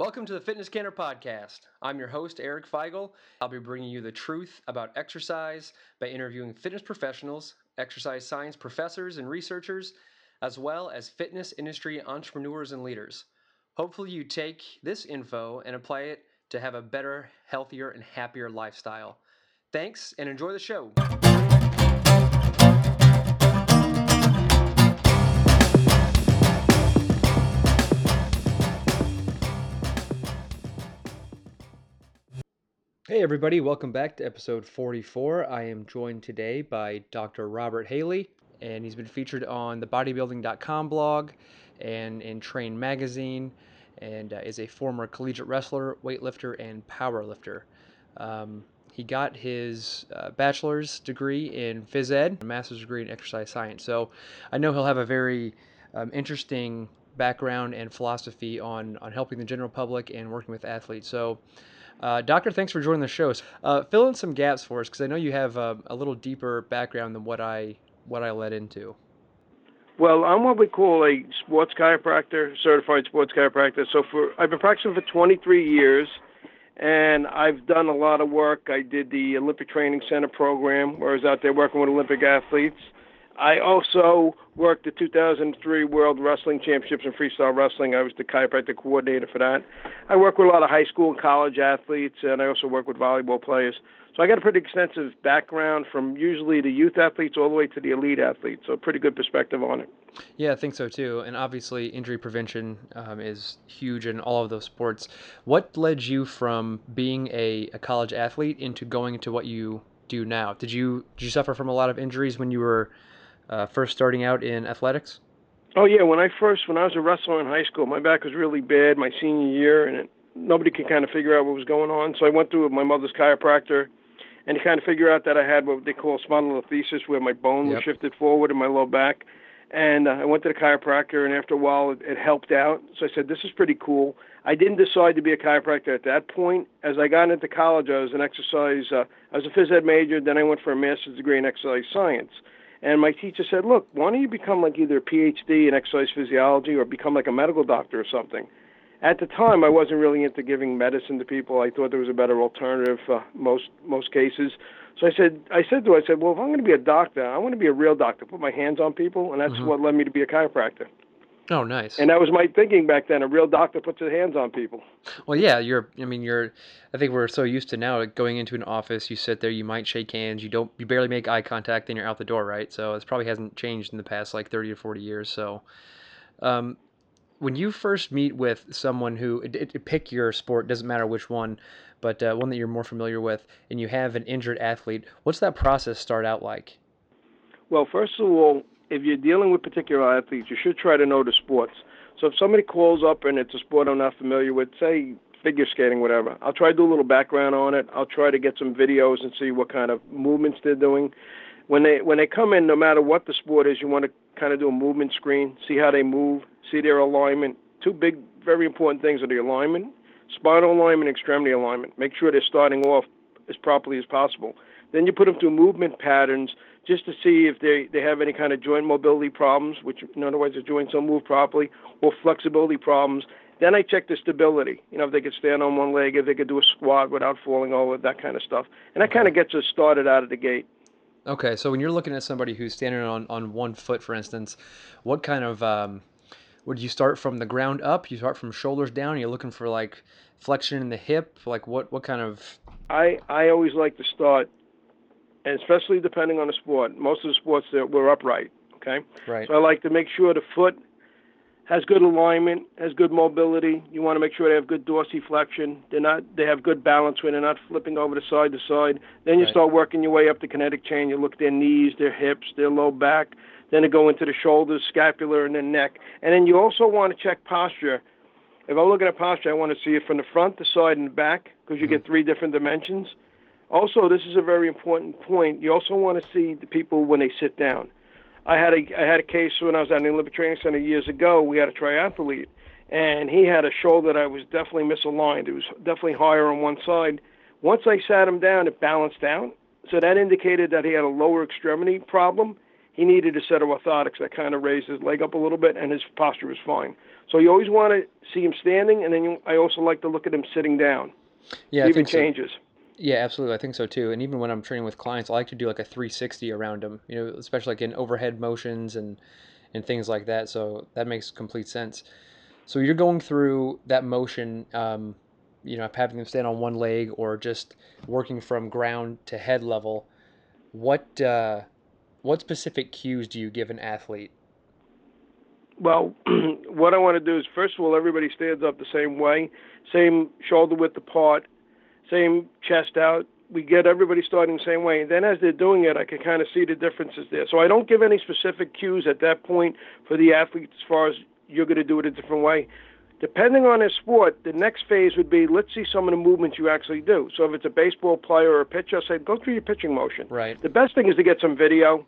Welcome to the Fitness Canner Podcast. I'm your host, Eric Feigl. I'll be bringing you the truth about exercise by interviewing fitness professionals, exercise science professors and researchers, as well as fitness industry entrepreneurs and leaders. Hopefully, you take this info and apply it to have a better, healthier, and happier lifestyle. Thanks and enjoy the show. Hey, everybody, welcome back to episode 44. I am joined today by Dr. Robert Haley, and he's been featured on the bodybuilding.com blog and in Train magazine, and uh, is a former collegiate wrestler, weightlifter, and powerlifter. Um, he got his uh, bachelor's degree in phys ed, a master's degree in exercise science. So I know he'll have a very um, interesting background and philosophy on, on helping the general public and working with athletes. So uh, Doctor, thanks for joining the show. Uh, fill in some gaps for us because I know you have a, a, little deeper background than what I what I led into. Well, I'm what we call a sports chiropractor, certified sports chiropractor. So for I've been practicing for 23 years, and I've done a lot of work. I did the Olympic Training Center program, where I was out there working with Olympic athletes. I also worked the 2003 World Wrestling Championships in freestyle wrestling. I was the chiropractic coordinator for that. I work with a lot of high school and college athletes, and I also work with volleyball players. So I got a pretty extensive background from usually the youth athletes all the way to the elite athletes. So pretty good perspective on it. Yeah, I think so too. And obviously, injury prevention um, is huge in all of those sports. What led you from being a, a college athlete into going into what you do now? Did you did you suffer from a lot of injuries when you were uh, first starting out in athletics? Oh yeah, when I first when I was a wrestler in high school, my back was really bad my senior year, and it, nobody could kind of figure out what was going on. So I went to my mother's chiropractor, and he kind of figured out that I had what they call spondylolisthesis, where my bone yep. was shifted forward in my low back. And uh, I went to the chiropractor, and after a while, it, it helped out. So I said, "This is pretty cool." I didn't decide to be a chiropractor at that point. As I got into college, I was an exercise. Uh, I was a phys ed major. Then I went for a master's degree in exercise science. And my teacher said, "Look, why don't you become like either a PhD in exercise physiology or become like a medical doctor or something?" At the time, I wasn't really into giving medicine to people. I thought there was a better alternative for most most cases. So I said, I said to her, I said, "Well, if I'm going to be a doctor, I want to be a real doctor, put my hands on people, and that's mm-hmm. what led me to be a chiropractor." Oh, nice. And that was my thinking back then. A real doctor puts his hands on people. Well, yeah, you're. I mean, you're. I think we're so used to now like going into an office. You sit there. You might shake hands. You don't. You barely make eye contact. Then you're out the door, right? So it probably hasn't changed in the past like thirty or forty years. So, um, when you first meet with someone who it, it, pick your sport, doesn't matter which one, but uh, one that you're more familiar with, and you have an injured athlete, what's that process start out like? Well, first of all, if you're dealing with particular athletes, you should try to know the sports. So if somebody calls up and it's a sport I'm not familiar with, say figure skating, whatever, I'll try to do a little background on it. I'll try to get some videos and see what kind of movements they're doing. When they when they come in, no matter what the sport is, you want to kind of do a movement screen, see how they move, see their alignment. Two big, very important things are the alignment, spinal alignment, extremity alignment. Make sure they're starting off as properly as possible. Then you put them through movement patterns just to see if they, they have any kind of joint mobility problems, which in other words, the joints don't move properly, or flexibility problems. Then I check the stability. You know, if they could stand on one leg, if they could do a squat without falling over, that kind of stuff. And that kind of gets us started out of the gate. Okay, so when you're looking at somebody who's standing on, on one foot, for instance, what kind of um, would you start from the ground up? You start from shoulders down. You're looking for like flexion in the hip. Like what what kind of? I I always like to start and especially depending on the sport. Most of the sports that we're upright. Okay. Right. So I like to make sure the foot has good alignment, has good mobility. You want to make sure they have good dorsiflexion. They're not. They have good balance when they're not flipping over to side to side. Then you right. start working your way up the kinetic chain. You look at their knees, their hips, their low back. Then it go into the shoulders, scapular, and then neck. And then you also want to check posture. If I'm looking at posture, I want to see it from the front, the side, and the back because you mm-hmm. get three different dimensions. Also, this is a very important point. You also want to see the people when they sit down. I had a I had a case when I was at the Olympic Training Center years ago. We had a triathlete, and he had a shoulder that I was definitely misaligned. It was definitely higher on one side. Once I sat him down, it balanced out. So that indicated that he had a lower extremity problem. He needed a set of orthotics that kind of raised his leg up a little bit, and his posture was fine. So you always want to see him standing, and then you, I also like to look at him sitting down. Yeah, I even changes. so. Yeah, absolutely. I think so too. And even when I'm training with clients, I like to do like a 360 around them, you know, especially like in overhead motions and and things like that. So that makes complete sense. So you're going through that motion, um, you know, having them stand on one leg or just working from ground to head level. What uh, what specific cues do you give an athlete? Well, what I want to do is first of all, everybody stands up the same way, same shoulder width apart, same chest out. We get everybody starting the same way. And then as they're doing it, I can kind of see the differences there. So I don't give any specific cues at that point for the athlete as far as you're going to do it a different way. Depending on their sport, the next phase would be let's see some of the movements you actually do. So if it's a baseball player or a pitcher, I say go through your pitching motion. Right. The best thing is to get some video.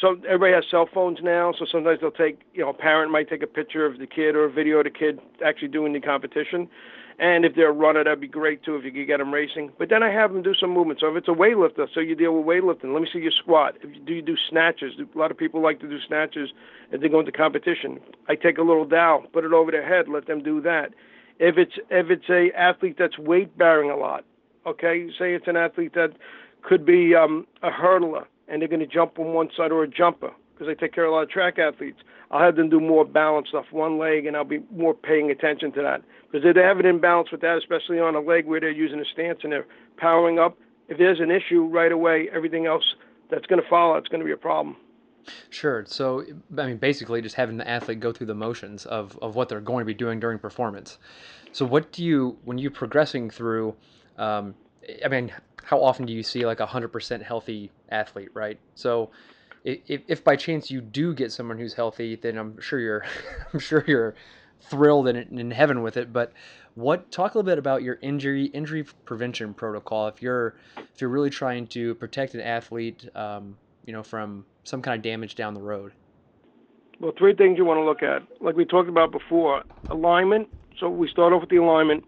So everybody has cell phones now, so sometimes they'll take, you know, a parent might take a picture of the kid or a video of the kid actually doing the competition. And if they're a runner, that'd be great too if you could get them racing. But then I have them do some movement. So if it's a weightlifter, so you deal with weightlifting. Let me see your squat. Do you do snatches? A lot of people like to do snatches if they go into competition. I take a little dowel, put it over their head, let them do that. If it's if it's a athlete that's weight bearing a lot, okay, say it's an athlete that could be um, a hurdler and they're going to jump on one side or a jumper because I take care of a lot of track athletes. I'll have them do more balance off one leg, and I'll be more paying attention to that. Because if they have an imbalance with that, especially on a leg where they're using a stance and they're powering up, if there's an issue right away, everything else that's going to follow, it's going to be a problem. Sure. So, I mean, basically, just having the athlete go through the motions of, of what they're going to be doing during performance. So, what do you, when you're progressing through, um, I mean, how often do you see like a 100% healthy athlete, right? So, if, if by chance you do get someone who's healthy, then I'm sure you're, I'm sure you're thrilled and in heaven with it. But what talk a little bit about your injury injury prevention protocol if you're if you're really trying to protect an athlete, um, you know, from some kind of damage down the road. Well, three things you want to look at, like we talked about before, alignment. So we start off with the alignment.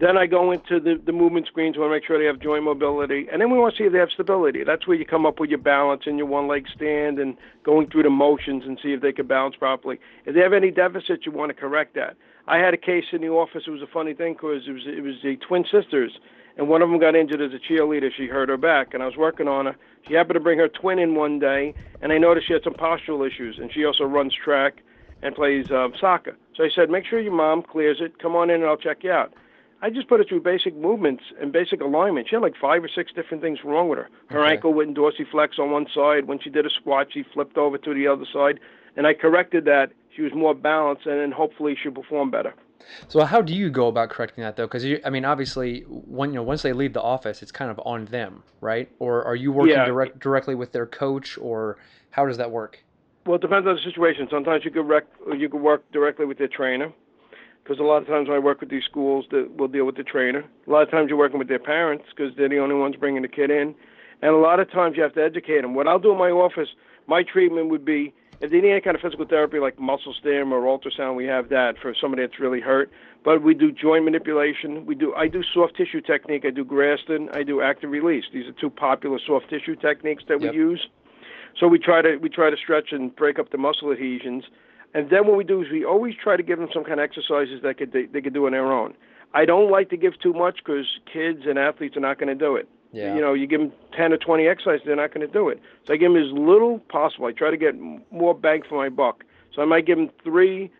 Then I go into the, the movement screens. We want to make sure they have joint mobility. And then we want to see if they have stability. That's where you come up with your balance and your one leg stand and going through the motions and see if they can balance properly. If they have any deficits, you want to correct that. I had a case in the office. It was a funny thing because it was, it was the twin sisters. And one of them got injured as a cheerleader. She hurt her back, and I was working on her. She happened to bring her twin in one day, and I noticed she had some postural issues. And she also runs track and plays um, soccer. So I said, make sure your mom clears it. Come on in, and I'll check you out. I just put her through basic movements and basic alignment. She had like five or six different things wrong with her. Her Okay. ankle wouldn't dorsiflex on one side. When she did a squat, she flipped over to the other side. And I corrected that. She was more balanced, and then hopefully she'll perform better. So how do you go about correcting that though? Because I mean, obviously, when you know once they leave the office, it's kind of on them, right? Or are you working Yeah. direct directly with their coach, or how does that work? Well, it depends on the situation. Sometimes you could rec- you could work directly with their trainer, because a lot of times when I work with these schools, that will deal with the trainer. A lot of times you're working with their parents because they're the only ones bringing the kid in, and a lot of times you have to educate them. What I'll do in my office, my treatment would be if they need any kind of physical therapy like muscle stim or ultrasound, we have that for somebody that's really hurt. But we do joint manipulation. We do I do soft tissue technique. I do Graston. I do active release. These are two popular soft tissue techniques that Yep. we use. So we try to we try to stretch and break up the muscle adhesions, and then what we do is we always try to give them some kind of exercises that could they, they could do on their own. I don't like to give too much because kids and athletes are not going to do it. Yeah. You know, you give them ten or twenty exercises, they're not going to do it. So I give them as little possible. I try to get more bang for my buck. So I might give them three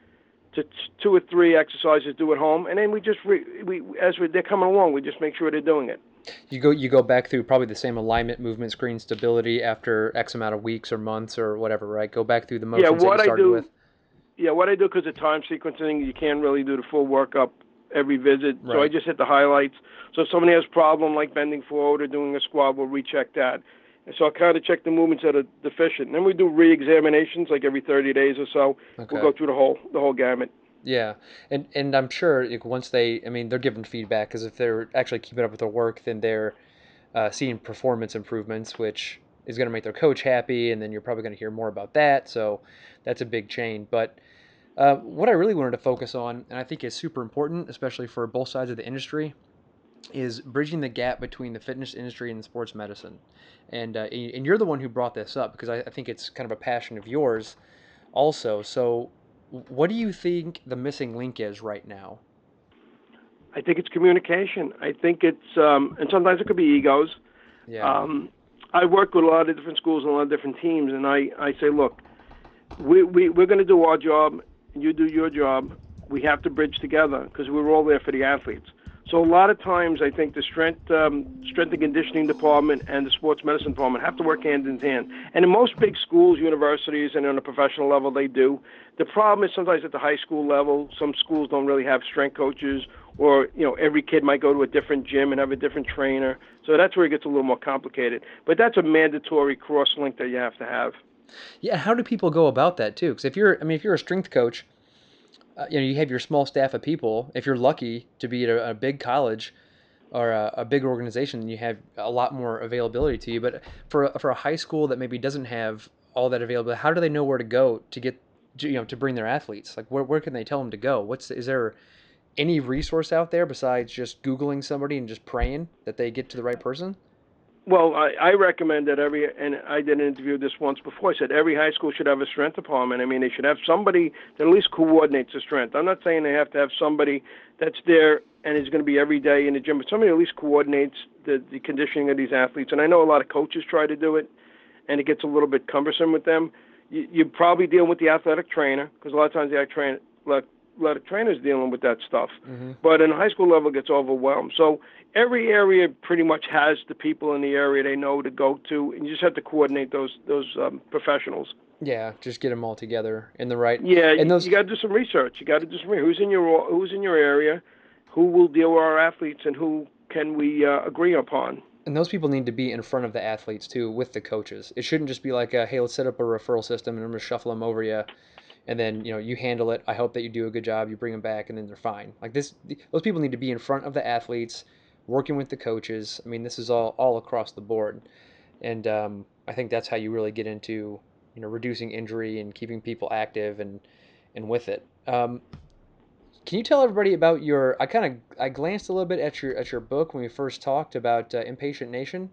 to t- two or three exercises to do at home, and then we just re- we as we, they're coming along, we just make sure they're doing it. You go you go back through probably the same alignment, movement, screen, stability after X amount of weeks or months or whatever, right? Go back through the motions that what you I started do- with. Yeah, what I do because of time sequencing, you can't really do the full workup every visit. So I just hit the highlights. So if somebody has a problem like bending forward or doing a squat, we'll recheck that. And so I kind of check the movements that are deficient. And then we do re-examinations like every 30 days or so. Okay. We'll go through the whole the whole gamut. Yeah, and and I'm sure like, once they, I mean, they're given feedback because if they're actually keeping up with their work, then they're uh, seeing performance improvements, which is going to make their coach happy, and then you're probably going to hear more about that. So that's a big chain. But uh, what I really wanted to focus on, and I think is super important, especially for both sides of the industry, is bridging the gap between the fitness industry and sports medicine. And uh, and you're the one who brought this up because I, I think it's kind of a passion of yours, also. So What do you think the missing link is right now? I think it's communication. I think it's, um, and sometimes it could be egos. Yeah. Um, I work with a lot of different schools and a lot of different teams, and I, I say, look, we, we, we're going to do our job, you do your job. We have to bridge together because we're all there for the athletes. So a lot of times, I think the strength um, strength and conditioning department and the sports medicine department have to work hand in hand. And in most big schools, universities, and on a professional level, they do. The problem is sometimes at the high school level, some schools don't really have strength coaches, or you know, every kid might go to a different gym and have a different trainer. So that's where it gets a little more complicated. But that's a mandatory cross link that you have to have. Yeah, how do people go about that too? Because if you're, I mean, if you're a strength coach uh, you know, you have your small staff of people. If you're lucky to be at a, a big college or a, a, big organization, you have a lot more availability to you. But for a, for a high school that maybe doesn't have all that available, how do they know where to go to get, you know, to bring their athletes? Like, where, where can they tell them to go? What's is there any resource out there besides just googling somebody and just praying that they get to the right person? Well, I, I recommend that every, and I did an interview this once before. I said every high school should have a strength department. I mean, they should have somebody that at least coordinates the strength. I'm not saying they have to have somebody that's there and is going to be every day in the gym, but somebody at least coordinates the, the conditioning of these athletes. And I know a lot of coaches try to do it, and it gets a little bit cumbersome with them. You, you probably deal with the athletic trainer because a lot of times the train, a lot of trainers dealing with that stuff. Mm-hmm. But in high school level, it gets overwhelmed. So every area pretty much has the people in the area they know to go to, and you just have to coordinate those those um, professionals. Yeah, just get them all together in the right. Yeah, and those... you got to do some research. You got to do some who's in your who's in your area, who will deal with our athletes, and who can we uh, agree upon. And those people need to be in front of the athletes too, with the coaches. It shouldn't just be like, a, hey, let's set up a referral system, and I'm gonna shuffle them over you and then you know you handle it. I hope that you do a good job. You bring them back, and then they're fine. Like this, those people need to be in front of the athletes, working with the coaches. I mean, this is all all across the board, and um, I think that's how you really get into you know reducing injury and keeping people active and and with it. Um, can you tell everybody about your? I kind of I glanced a little bit at your at your book when we first talked about uh, Inpatient Nation.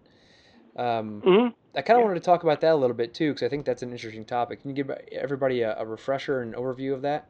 Um, mm-hmm. I kind of yeah. wanted to talk about that a little bit too, because I think that's an interesting topic. Can you give everybody a, a refresher and overview of that?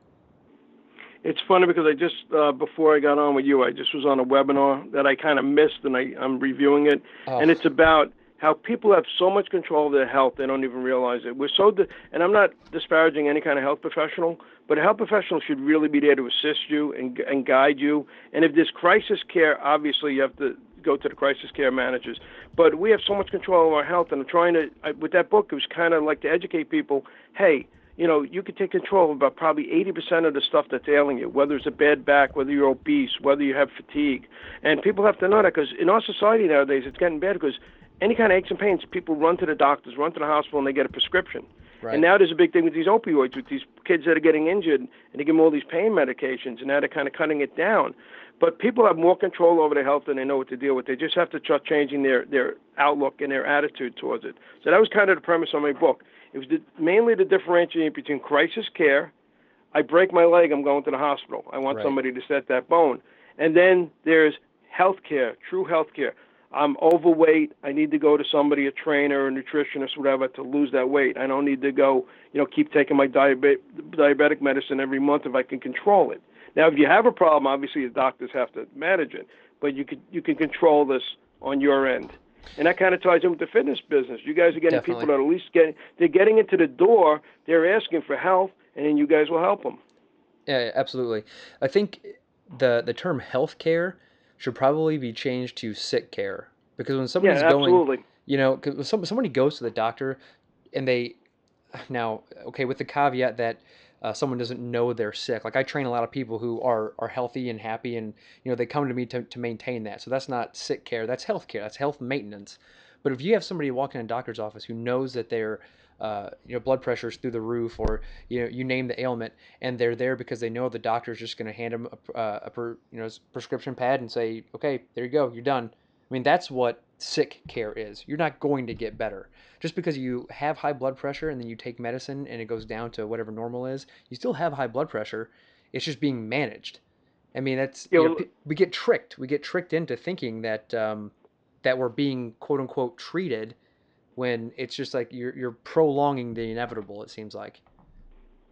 It's funny because I just uh, before I got on with you, I just was on a webinar that I kind of missed, and I, I'm reviewing it, oh. and it's about how people have so much control of their health they don't even realize it. We're so, di- and I'm not disparaging any kind of health professional, but a health professional should really be there to assist you and and guide you. And if there's crisis care, obviously you have to go to the crisis care managers. But we have so much control of our health, and I'm trying to. I, with that book, it was kind of like to educate people. Hey, you know, you could take control of about probably 80% of the stuff that's ailing you, whether it's a bad back, whether you're obese, whether you have fatigue. And people have to know that because in our society nowadays, it's getting bad because any kind of aches and pains, people run to the doctors, run to the hospital, and they get a prescription. Right. And now there's a big thing with these opioids, with these kids that are getting injured, and they give them all these pain medications, and now they're kind of cutting it down. But people have more control over their health and they know what to deal with. They just have to start changing their, their outlook and their attitude towards it. So that was kind of the premise of my book. It was the, mainly the differentiating between crisis care. I break my leg, I'm going to the hospital. I want right. somebody to set that bone. And then there's health care, true health care. I'm overweight. I need to go to somebody, a trainer, a nutritionist, whatever, to lose that weight. I don't need to go, you know, keep taking my diabetic diabetic medicine every month if I can control it. Now, if you have a problem, obviously the doctors have to manage it, but you can you can control this on your end, and that kind of ties in with the fitness business. You guys are getting Definitely. people that are at least getting they're getting into the door. They're asking for help, and then you guys will help them. Yeah, absolutely. I think the the term health care should probably be changed to sick care because when somebody's yeah, going, you know, cause when somebody goes to the doctor and they now okay with the caveat that uh, someone doesn't know they're sick. Like I train a lot of people who are are healthy and happy, and you know they come to me to, to maintain that. So that's not sick care. That's health care. That's health maintenance. But if you have somebody walking in a doctor's office who knows that their uh, you know blood pressure's through the roof, or you know you name the ailment, and they're there because they know the doctor's just going to hand them a, uh, a, per, you know prescription pad and say, okay, there you go, you're done. I mean that's what sick care is. You're not going to get better just because you have high blood pressure and then you take medicine and it goes down to whatever normal is, you still have high blood pressure. It's just being managed. I mean, that's you know, we get tricked. We get tricked into thinking that um, that we're being quote unquote treated when it's just like you're you're prolonging the inevitable. It seems like.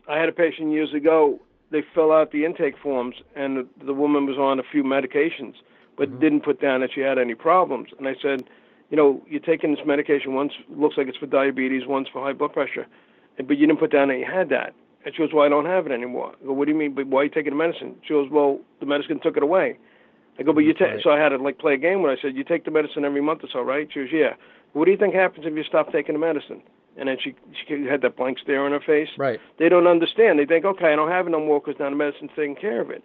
I had a patient years ago. They fill out the intake forms, and the, the woman was on a few medications, but mm-hmm. didn't put down that she had any problems. And I said, you know, you're taking this medication. Once looks like it's for diabetes, once for high blood pressure, but you didn't put down that you had that. And she goes, well, I don't have it anymore. I go, what do you mean? But why are you taking the medicine? She goes, well, the medicine took it away. I go, but you take. Right. So I had to like play a game when I said, you take the medicine every month or so, right? She goes, yeah. What do you think happens if you stop taking the medicine? And then she she had that blank stare on her face. Right. They don't understand. They think, okay, I don't have it no more because now the medicine's taking care of it.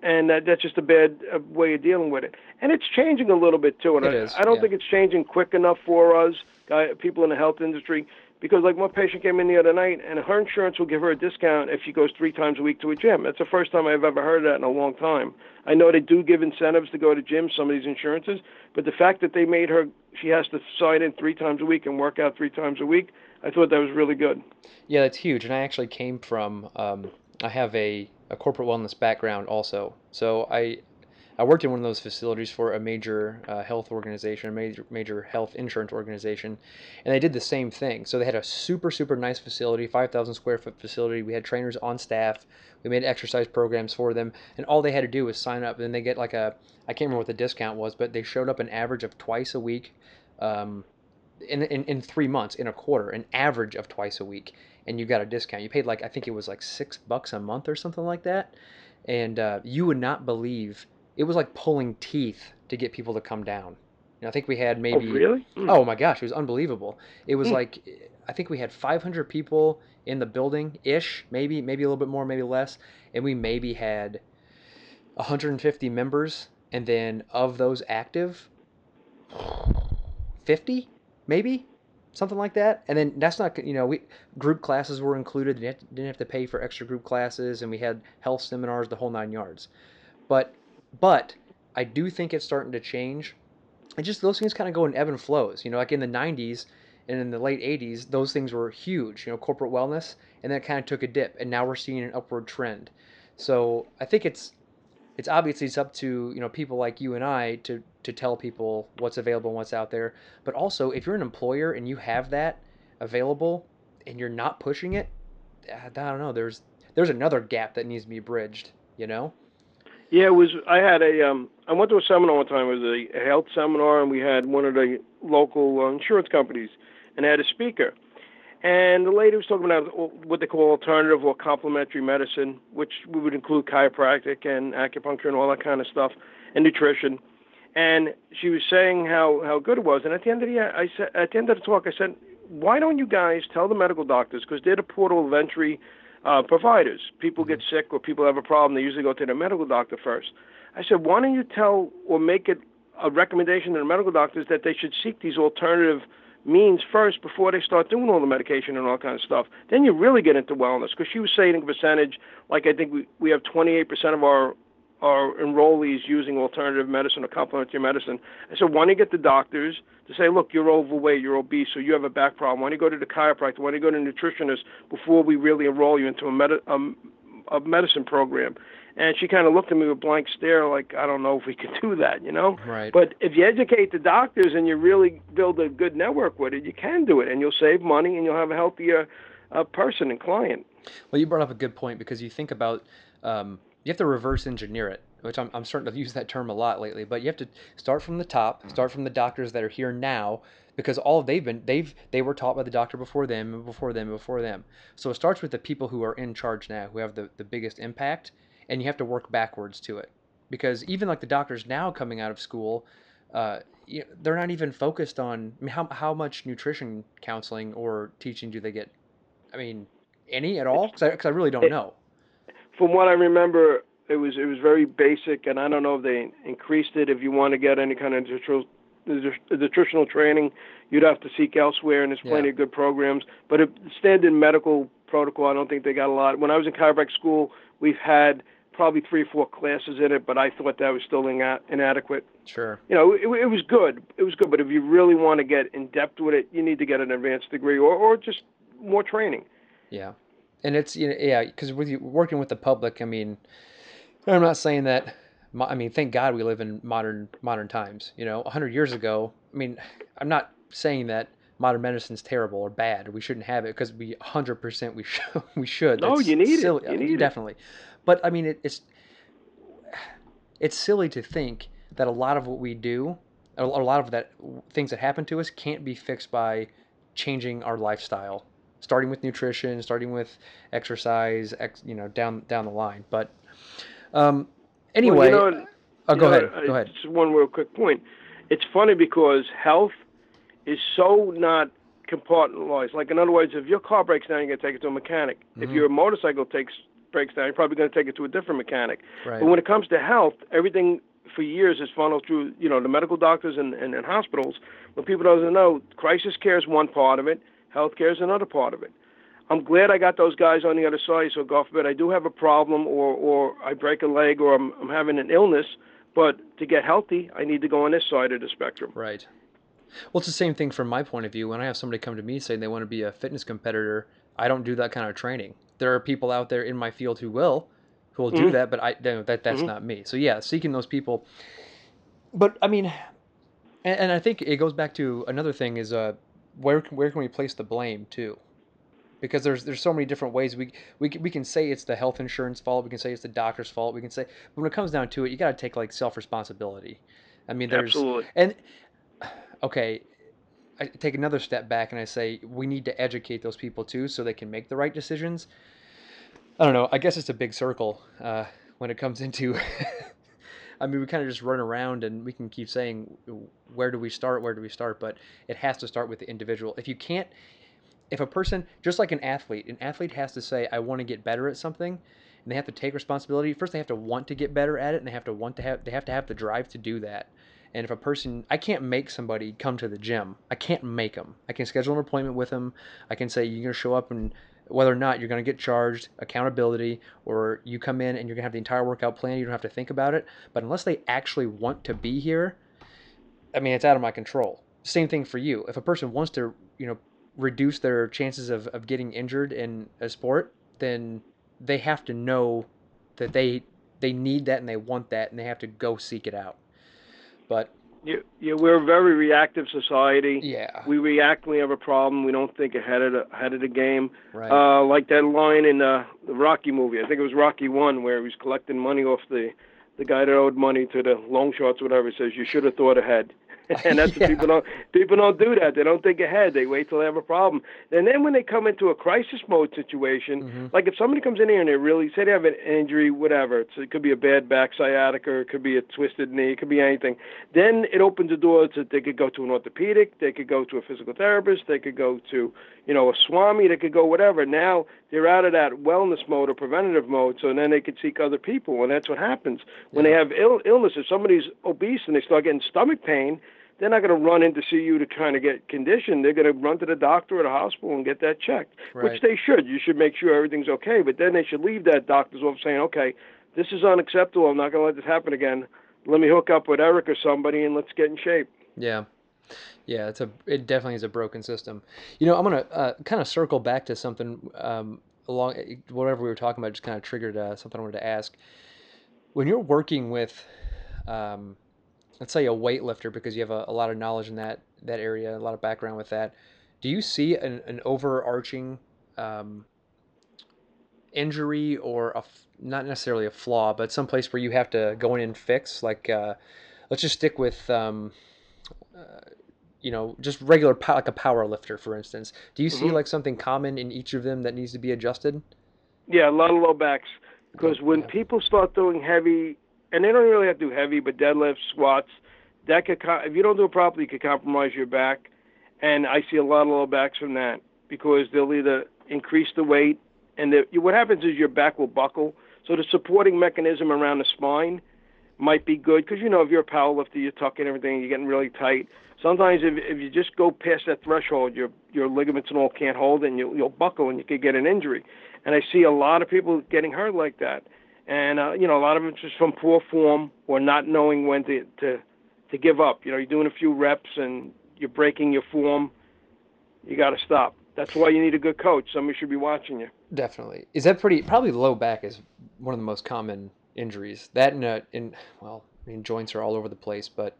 And that, that's just a bad uh, way of dealing with it. And it's changing a little bit too. And it I, is, I don't yeah. think it's changing quick enough for us, guy, people in the health industry because like one patient came in the other night and her insurance will give her a discount if she goes three times a week to a gym. That's the first time I've ever heard that in a long time. I know they do give incentives to go to gyms, some of these insurances, but the fact that they made her she has to sign in three times a week and work out three times a week, I thought that was really good. Yeah, that's huge. And I actually came from um, I have a, a corporate wellness background also. So I I worked in one of those facilities for a major uh, health organization, a major major health insurance organization, and they did the same thing. So they had a super super nice facility, 5,000 square foot facility. We had trainers on staff. We made exercise programs for them, and all they had to do was sign up. And they get like a I can't remember what the discount was, but they showed up an average of twice a week. Um, in, in, in three months, in a quarter, an average of twice a week, and you got a discount. You paid like I think it was like six bucks a month or something like that, and uh, you would not believe it was like pulling teeth to get people to come down. You know, I think we had maybe. Oh, really? Mm. Oh my gosh, it was unbelievable. It was mm. like, I think we had 500 people in the building ish, maybe maybe a little bit more, maybe less, and we maybe had 150 members, and then of those active, 50 maybe something like that. And then that's not you know we group classes were included. Didn't have to pay for extra group classes, and we had health seminars, the whole nine yards. But but I do think it's starting to change. And just those things kind of go in ebb and flows. You know, like in the 90s and in the late 80s, those things were huge, you know, corporate wellness, and then it kind of took a dip, and now we're seeing an upward trend. So I think it's it's obviously it's up to you know people like you and I to to tell people what's available and what's out there. But also, if you're an employer and you have that available and you're not pushing it, I don't know. There's there's another gap that needs to be bridged. You know. Yeah, it was. I had a. Um, I went to a seminar one time. It was a health seminar, and we had one of the local uh, insurance companies, and had a speaker. And the lady was talking about what they call alternative or complementary medicine, which we would include chiropractic and acupuncture and all that kind of stuff, and nutrition. And she was saying how how good it was. And at the end of the I said at the end of the talk, I said, why don't you guys tell the medical doctors because they're the portal of entry uh, providers. People get mm-hmm. sick or people have a problem, they usually go to their medical doctor first. I said, why don't you tell or make it a recommendation to the medical doctors that they should seek these alternative means first before they start doing all the medication and all kind of stuff. Then you really get into wellness because she was saying a percentage, like I think we, we have 28% of our our enrollees using alternative medicine or complementary medicine. I said, why don't you get the doctors to say, look, you're overweight, you're obese, or you have a back problem. Why don't you go to the chiropractor? Why don't you go to a nutritionist before we really enroll you into a, med- um, a medicine program? And she kind of looked at me with a blank stare, like, I don't know if we could do that, you know? Right. But if you educate the doctors and you really build a good network with it, you can do it, and you'll save money and you'll have a healthier uh, person and client. Well, you brought up a good point because you think about um, you have to reverse engineer it, which I'm, I'm starting to use that term a lot lately. But you have to start from the top, mm-hmm. start from the doctors that are here now, because all they've been they've they were taught by the doctor before them and before them and before them. So it starts with the people who are in charge now, who have the, the biggest impact, and you have to work backwards to it. Because even like the doctors now coming out of school, uh, you know, they're not even focused on I mean, how how much nutrition counseling or teaching do they get? I mean, any at all? Because I, I, really don't know from what I remember, it was it was very basic, and I don't know if they increased it. If you want to get any kind of nutritional nutritional training, you'd have to seek elsewhere, and there's plenty yeah. of good programs. But a standard medical protocol, I don't think they got a lot. When I was in chiropractic school, we've had probably three or four classes in it, but I thought that was still ina- inadequate. Sure. You know, it, it was good. It was good, but if you really want to get in depth with it, you need to get an advanced degree or, or just more training. Yeah and it's you know, yeah, because with you working with the public, I mean, I'm not saying that. I mean, thank God we live in modern modern times. You know, hundred years ago, I mean, I'm not saying that modern medicine is terrible or bad. We shouldn't have it because we 100% we should. we should. No, you need silly. it. You need definitely. But I mean, it, it's it's silly to think that a lot of what we do, a, a lot of that things that happen to us, can't be fixed by changing our lifestyle, starting with nutrition, starting with exercise, ex, you know, down down the line. But um, anyway, well, you know, oh, go you ahead. Know, go ahead. Just one real quick point. It's funny because health is so not compartmentalized. Like in other words, if your car breaks down, you're gonna take it to a mechanic. Mm-hmm. If your motorcycle takes breaks down, you're probably gonna take it to a different mechanic. Right. But when it comes to health, everything for years has funneled through, you know, the medical doctors and, and, and hospitals. What people doesn't know, crisis care is one part of it, health care is another part of it. I'm glad I got those guys on the other side. So God forbid I do have a problem or or I break a leg or I'm I'm having an illness, but to get healthy, I need to go on this side of the spectrum. Right. Well, it's the same thing from my point of view. When I have somebody come to me saying they want to be a fitness competitor, I don't do that kind of training. There are people out there in my field who will, who will do Mhm. that, but I that that's Mhm. not me. So yeah, seeking those people. But I mean, and, and I think it goes back to another thing is uh, where can- where can we place the blame too? Because there's there's so many different ways we we can, we can say it's the health insurance fault, we can say it's the doctor's fault, we can say, but when it comes down to it, you got to take like self responsibility. I mean, there's Absolutely. and okay, I take another step back and I say we need to educate those people too so they can make the right decisions. I don't know. I guess it's a big circle uh, when it comes into. I mean, we kind of just run around and we can keep saying, where do we start? Where do we start? But it has to start with the individual. If you can't, if a person, just like an athlete, an athlete has to say, I want to get better at something, and they have to take responsibility. First, they have to want to get better at it, and they have to want to have, they have to have the drive to do that. And if a person, I can't make somebody come to the gym. I can't make them. I can schedule an appointment with them. I can say you're going to show up and whether or not you're going to get charged, accountability, or you come in and you're going to have the entire workout plan. You don't have to think about it. But unless they actually want to be here, I mean, it's out of my control. Same thing for you. If a person wants to, you know, reduce their chances of, of getting injured in a sport, then they have to know that they they need that and they want that and they have to go seek it out. But You, you, we're a very reactive society. yeah, We react when we have a problem. We don't think ahead of the, ahead of the game. right. Uh, like that line in uh, the Rocky movie. I think it was Rocky One, where he was collecting money off the the guy that owed money to the long shots, whatever. He says you should have thought ahead. and that's Yeah. what people don't people don't do that. They don't think ahead. They wait till they have a problem. And then when they come into a crisis mode situation, Mhm. like if somebody comes in here and they really say they have an injury, whatever, it's, it could be a bad back sciatica, or it could be a twisted knee, it could be anything. Then it opens the door to they could go to an orthopedic, they could go to a physical therapist, they could go to you know a swami, they could go whatever. Now they're out of that wellness mode or preventative mode, so then they could seek other people, and that's what happens when they have Ill, illness. If somebody's obese and they start getting stomach pain, they're not going to run in to see you to try to get conditioned. They're going to run to the doctor or the hospital and get that checked, Right. which they should. You should make sure everything's okay, but then they should leave that doctor's office saying, okay, this is unacceptable. I'm not going to let this happen again. Let me hook up with Eric or somebody and let's get in shape. Yeah. Yeah, it's a it definitely is a broken system. You know, I'm gonna uh, kind of circle back to something um, along whatever we were talking about. Just kind of triggered uh, something I wanted to ask. When you're working with, um, let's say a weightlifter, because you have a, a lot of knowledge in that that area, a lot of background with that. Do you see an, an overarching um, injury or a not necessarily a flaw, but some place where you have to go in and fix? Like, uh, let's just stick with. Um, uh, you know, just regular like a power lifter, for instance. Do you see Mhm. like something common in each of them that needs to be adjusted? Yeah, a lot of low backs. Because when yeah. people start doing heavy, and they don't really have to do heavy, but deadlifts, squats, that could co- if you don't do it properly, you could compromise your back. And I see a lot of low backs from that because they'll either increase the weight, and what happens is your back will buckle. So the supporting mechanism around the spine might be good because you know if you're a power lifter, you're tucking everything, you're getting really tight. Sometimes if if you just go past that threshold, your your ligaments and all can't hold, and you'll you'll buckle and you could get an injury. And I see a lot of people getting hurt like that. And uh, you know, a lot of it's just from poor form or not knowing when to to to give up. You know, you're doing a few reps and you're breaking your form. You got to stop. That's why you need a good coach. Somebody should be watching you. Definitely. Is that pretty? Probably low back is one of the most common injuries. That and uh, in well, I mean joints are all over the place, but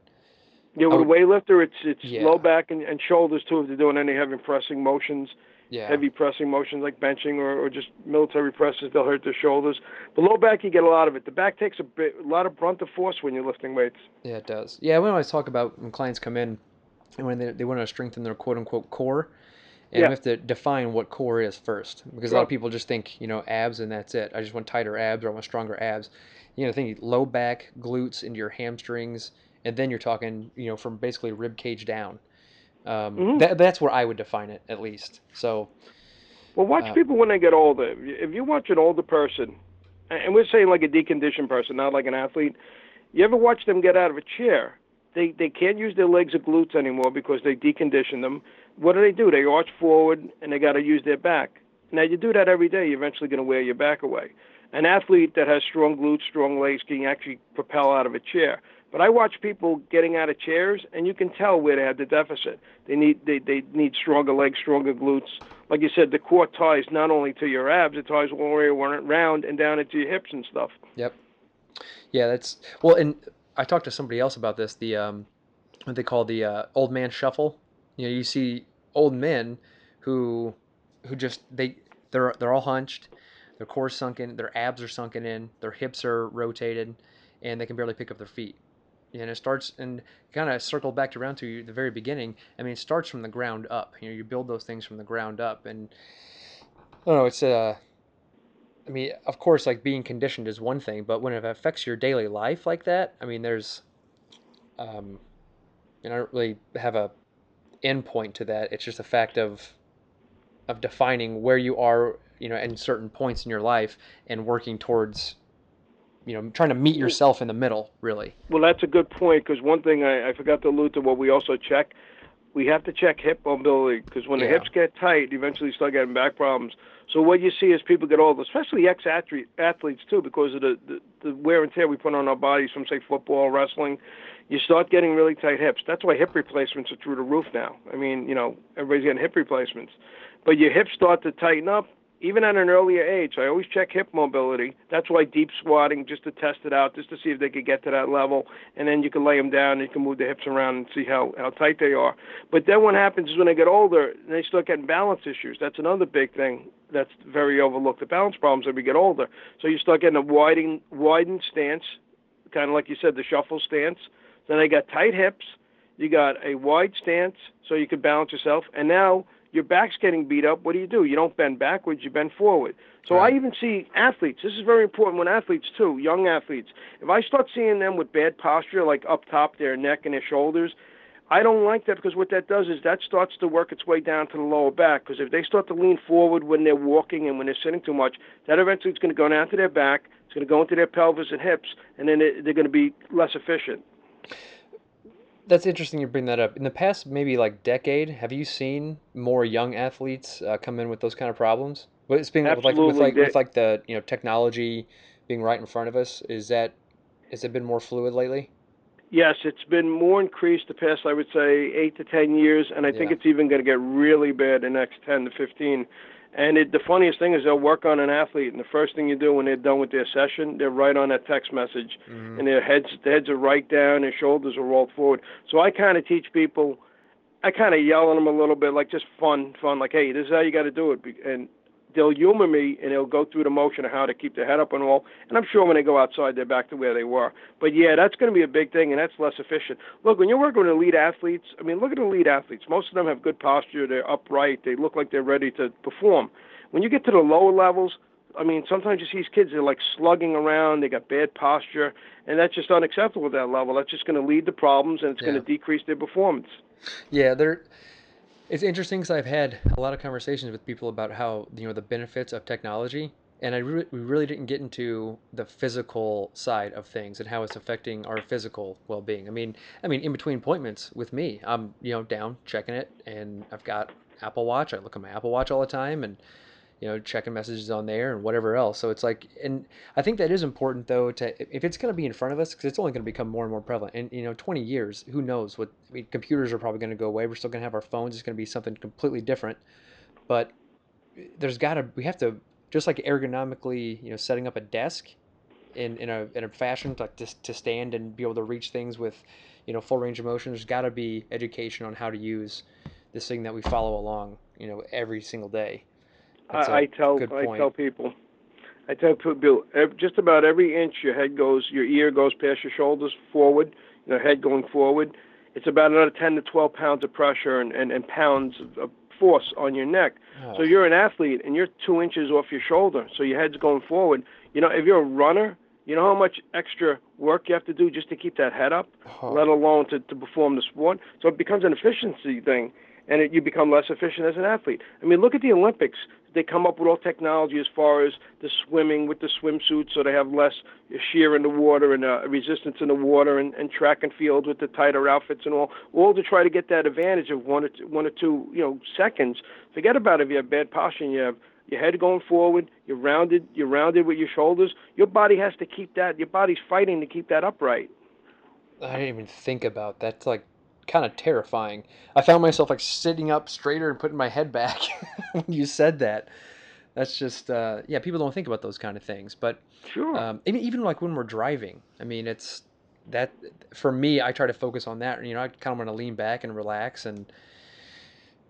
Yeah, with a weightlifter, it's it's Yeah. low back and, and shoulders too. If they're doing any heavy pressing motions, Yeah. heavy pressing motions like benching or, or just military presses, they'll hurt their shoulders. But low back, you get a lot of it. The back takes a bit, a lot of brunt of force when you're lifting weights. Yeah, it does. Yeah, we always talk about when clients come in and when they, they want to strengthen their quote unquote core. And Yeah. we have to define what core is first because a lot of people just think, you know, abs and that's it. I just want tighter abs or I want stronger abs. You know, think low back, glutes into your hamstrings, and then you're talking, you know, from basically rib cage down. Um, Mhm. that, that's where I would define it at least. So, Well, watch Uh, people when they get older. If you- watch an older person, and and we're saying like a deconditioned person, not like an athlete, you ever watch them get out of a chair? They they can't use their legs or glutes anymore because they deconditioned them. What do they do? They arch forward and they got to use their back. Now you do that every day, you're eventually going to wear your back away. An athlete that has strong glutes, strong legs can actually propel out of a chair. But I watch people getting out of chairs, and you can tell where they have the deficit. They need they, they need stronger legs, stronger glutes. Like you said, the core ties not only to your abs, it ties all the way around round and down into your hips and stuff. Yep. Yeah, that's well, and I talked to somebody else about this. The um, what they call the uh, old man shuffle. You know, you see old men who who just they they're they're all hunched, their core's sunken, their abs are sunken in, their hips are rotated, and they can barely pick up their feet. And it starts and kind of circle back around to the very beginning. I mean, it starts from the ground up. You know, you build those things from the ground up, and I don't know. It's uh, I mean, of course, like being conditioned is one thing, but when it affects your daily life like that, I mean, there's, um, and I don't really have a end point to that. It's just a fact of, of defining where you are, you know, in certain points in your life and working towards, you know, trying to meet yourself in the middle, really. Well, that's a good point because one thing I, I forgot to allude to what we also check. We have to check hip mobility because when the hips get tight, eventually you start getting back problems. So what you see is people get older, especially ex-athlete athletes too, because of the, the the wear and tear we put on our bodies from say football, wrestling, you start getting really tight hips. That's why hip replacements are through the roof now. I mean, you know, everybody's getting hip replacements, but your hips start to tighten up even at an earlier age. I always check hip mobility. That's why deep squatting, just to test it out, just to see if they could get to that level, and then you can lay them down and you can move the hips around and see how how tight they are. But then what happens is when they get older, they start getting balance issues. That's another big thing that's very overlooked. The balance problems as we get older. So you start getting a widened widened stance, kind of like you said, the shuffle stance. Then they got tight hips. You got a wide stance so you can balance yourself, and now your back's getting beat up. What do you do? You don't bend backwards, you bend forward. So Right. I even see athletes. This is very important when athletes too, young athletes. If I start seeing them with bad posture, like up top, their neck and their shoulders, I don't like that because what that does is that starts to work its way down to the lower back. Because if they start to lean forward when they're walking and when they're sitting too much, that eventually is going to go down to their back. It's going to go into their pelvis and hips, and then they- they're going to be less efficient. That's interesting you bring that up. In the past, maybe like decade, have you seen more young athletes uh, come in with those kind of problems? But it's being with like with like with like the you know technology being right in front of us. Is that has it been more fluid lately? Yes, it's been more increased the past, I would say, eight to ten years, and I think it's even going to get really bad in the next ten to fifteen. And it, the funniest thing is they'll work on an athlete, and the first thing you do when they're done with their session, they're right on that text message, Mhm. and their heads their heads are right down, their shoulders are rolled forward. So I kind of teach people, I kind of yell at them a little bit, like just fun, fun, like, hey, this is how you got to do it, and they'll humor me and they'll go through the motion of how to keep their head up and all. And I'm sure when they go outside, they're back to where they were. But yeah, that's going to be a big thing, and that's less efficient. Look, when you're working with elite athletes, I mean, look at elite athletes. Most of them have good posture. They're upright. They look like they're ready to perform. When you get to the lower levels, I mean, sometimes you see these kids, they're like slugging around, they got bad posture, and that's just unacceptable at that level. That's just going to lead to problems, and it's going to decrease their performance. Yeah, there. It's interesting because I've had a lot of conversations with people about how you know the benefits of technology, and I re- we really didn't get into the physical side of things and how it's affecting our physical well-being. I mean, I mean, in between appointments with me, I'm you know down checking it, and I've got Apple Watch. I look at my Apple Watch all the time, and you know checking messages on there and whatever else. So it's like, and I think that is important though to if it's going to be in front of us because it's only going to become more and more prevalent. And you know, 20 years, who knows what? I mean, computers are probably going to go away. We're still going to have our phones. It's going to be something completely different. But there's got to we have to just like ergonomically, you know, setting up a desk. in, in a in a fashion to, to, to stand and be able to reach things with you know full range of motion. There's got to be education on how to use this thing that we follow along you know every single day. I, I tell I tell people. I tell people just about every inch your head goes, your ear goes past your shoulders forward, your head going forward. It's about another 10 to 12 pounds of pressure and, and, and pounds of force on your neck. Oh. So you're an athlete and you're two inches off your shoulder, so your head's going forward. You know, if you're a runner, you know how much extra work you have to do just to keep that head up, oh. let alone to, to perform the sport. So it becomes an efficiency thing, and it, you become less efficient as an athlete. I mean, look at the Olympics they come up with all technology as far as the swimming with the swimsuits, so they have less shear in the water and uh, resistance in the water, and, and track and field with the tighter outfits and all, all to try to get that advantage of one or two, one or two you know seconds. Forget about if you have bad posture and you have your head going forward, you're rounded, you're rounded with your shoulders. Your body has to keep that. Your body's fighting to keep that upright. I didn't even think about that. That's like kind of terrifying. I found myself like sitting up straighter and putting my head back when you said that. That's just uh, yeah. People don't think about those kind of things, but sure. Um, even, even like when we're driving, I mean, it's that for me. I try to focus on that. You know, I kind of want to lean back and relax, and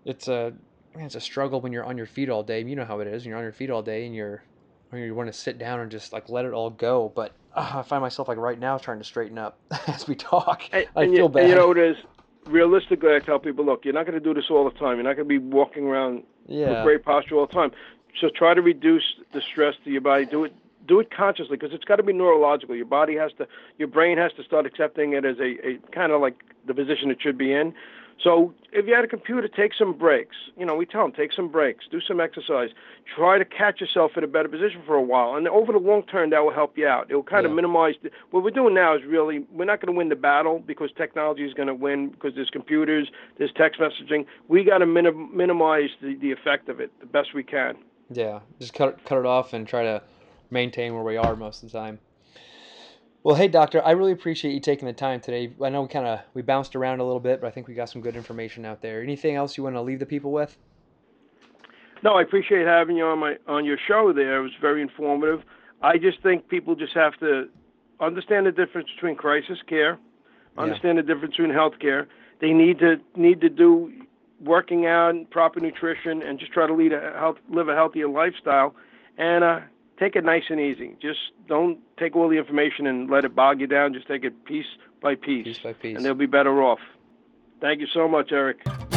it's a it's a struggle when you're on your feet all day. You know how it is. You're on your feet all day, and you're when you want to sit down and just like let it all go. But uh, I find myself like right now trying to straighten up as we talk. And, I feel you, bad. You know, it is realistically, I tell people, look, you're not going to do this all the time. You're not going to be walking around yeah. with great posture all the time. So try to reduce the stress to your body. Do it do it consciously because it's got to be neurological. Your body has to, your brain has to start accepting it as a, a kind of like the position it should be in. So if you had a computer, take some breaks. You know, we tell them take some breaks, do some exercise, try to catch yourself in a better position for a while, and over the long term, that will help you out. It will kind yeah. of minimize. The, what we're doing now is really we're not going to win the battle because technology is going to win because there's computers, there's text messaging. We got to minim, minimize the, the effect of it the best we can. Yeah, just cut cut it off and try to maintain where we are most of the time. Well, hey doctor, I really appreciate you taking the time today. I know we kind of we bounced around a little bit, but I think we got some good information out there. Anything else you want to leave the people with? No, I appreciate having you on my on your show. There, it was very informative. I just think people just have to understand the difference between crisis care, understand yeah. the difference between health care. They need to need to do working out, proper nutrition, and just try to lead a health, live a healthier lifestyle. And uh, take it nice and easy. Just don't take all the information and let it bog you down. Just take it piece by piece, piece by piece, and they'll be better off. Thank you so much, Eric.